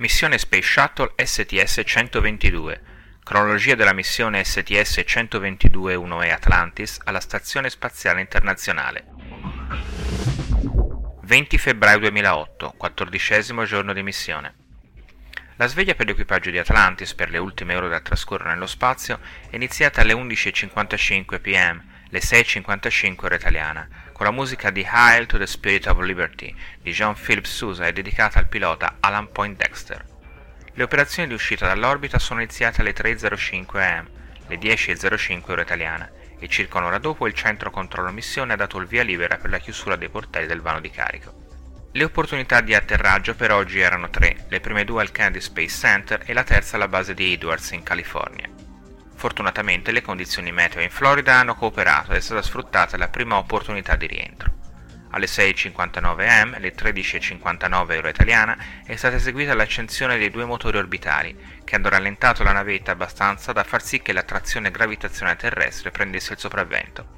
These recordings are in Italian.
Missione Space Shuttle STS-122 Cronologia della missione STS-122-1E Atlantis alla Stazione Spaziale Internazionale. 20 febbraio 2008, quattordicesimo giorno di missione. La sveglia per l'equipaggio di Atlantis per le ultime ore da trascorrere nello spazio è iniziata alle 11.55 pm, le 6.55 ora italiana, con la musica di Hail to the Spirit of Liberty di John Philip Sousa e dedicata al pilota Alan Poindexter. Le operazioni di uscita dall'orbita sono iniziate alle 3.05 am, le 10.05 ora italiana, e circa un'ora dopo il centro controllo missione ha dato il via libera per la chiusura dei portelli del vano di carico. Le opportunità di atterraggio per oggi erano tre, le prime due al Kennedy Space Center e la terza alla base di Edwards in California. Fortunatamente le condizioni meteo in Florida hanno cooperato ed è stata sfruttata la prima opportunità di rientro. Alle 6.59 am, alle 13.59 ora italiana, è stata eseguita l'accensione dei due motori orbitali, che hanno rallentato la navetta abbastanza da far sì che la trazione gravitazionale terrestre prendesse il sopravvento.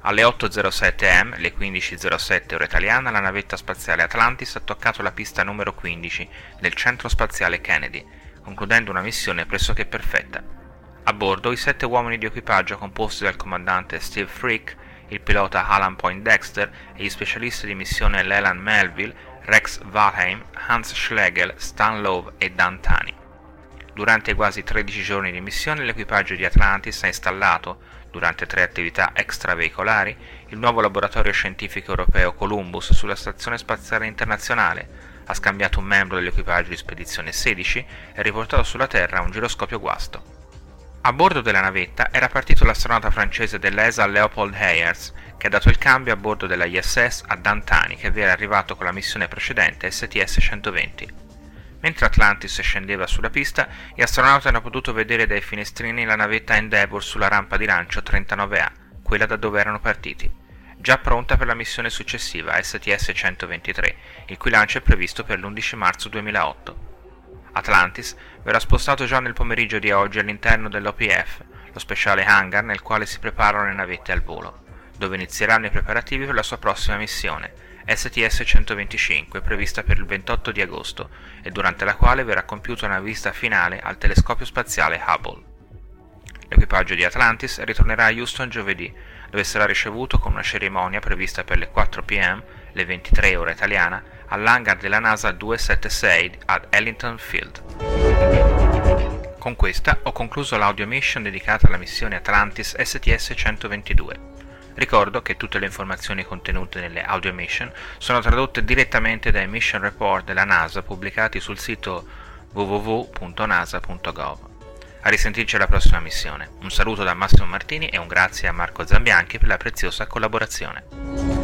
Alle 8.07 am, alle 15.07 ora italiana, la navetta spaziale Atlantis ha toccato la pista numero 15 del centro spaziale Kennedy, concludendo una missione pressoché perfetta. A bordo i sette uomini di equipaggio composti dal comandante Steve Frick, il pilota Alan Poindexter e gli specialisti di missione Leland Melville, Rex Valheim, Hans Schlegel, Stan Love e Dan Tani. Durante i quasi 13 giorni di missione l'equipaggio di Atlantis ha installato, durante tre attività extraveicolari, il nuovo laboratorio scientifico europeo Columbus sulla Stazione Spaziale Internazionale, ha scambiato un membro dell'equipaggio di spedizione 16 e riportato sulla Terra un giroscopio guasto. A bordo della navetta era partito l'astronauta francese dell'ESA Leopold Heyers, che ha dato il cambio a bordo della ISS a Dantani, che vi era arrivato con la missione precedente STS-120. Mentre Atlantis scendeva sulla pista, gli astronauti hanno potuto vedere dai finestrini la navetta Endeavour sulla rampa di lancio 39A, quella da dove erano partiti, già pronta per la missione successiva STS-123, il cui lancio è previsto per l'11 marzo 2008. Atlantis verrà spostato già nel pomeriggio di oggi all'interno dell'OPF, lo speciale hangar nel quale si preparano le navette al volo, dove inizieranno i preparativi per la sua prossima missione, STS-125, prevista per il 28 di agosto, e durante la quale verrà compiuta una visita finale al telescopio spaziale Hubble. L'equipaggio di Atlantis ritornerà a Houston giovedì, dove sarà ricevuto con una cerimonia prevista per le 4 pm, le 23 ore italiana, all'hangar della NASA 276 ad Ellington Field. Con questa ho concluso l'audio mission dedicata alla missione Atlantis STS-122. Ricordo che tutte le informazioni contenute nelle audio mission sono tradotte direttamente dai mission report della NASA pubblicati sul sito www.nasa.gov. A risentirci alla prossima missione. Un saluto da Massimo Martini e un grazie a Marco Zambianchi per la preziosa collaborazione.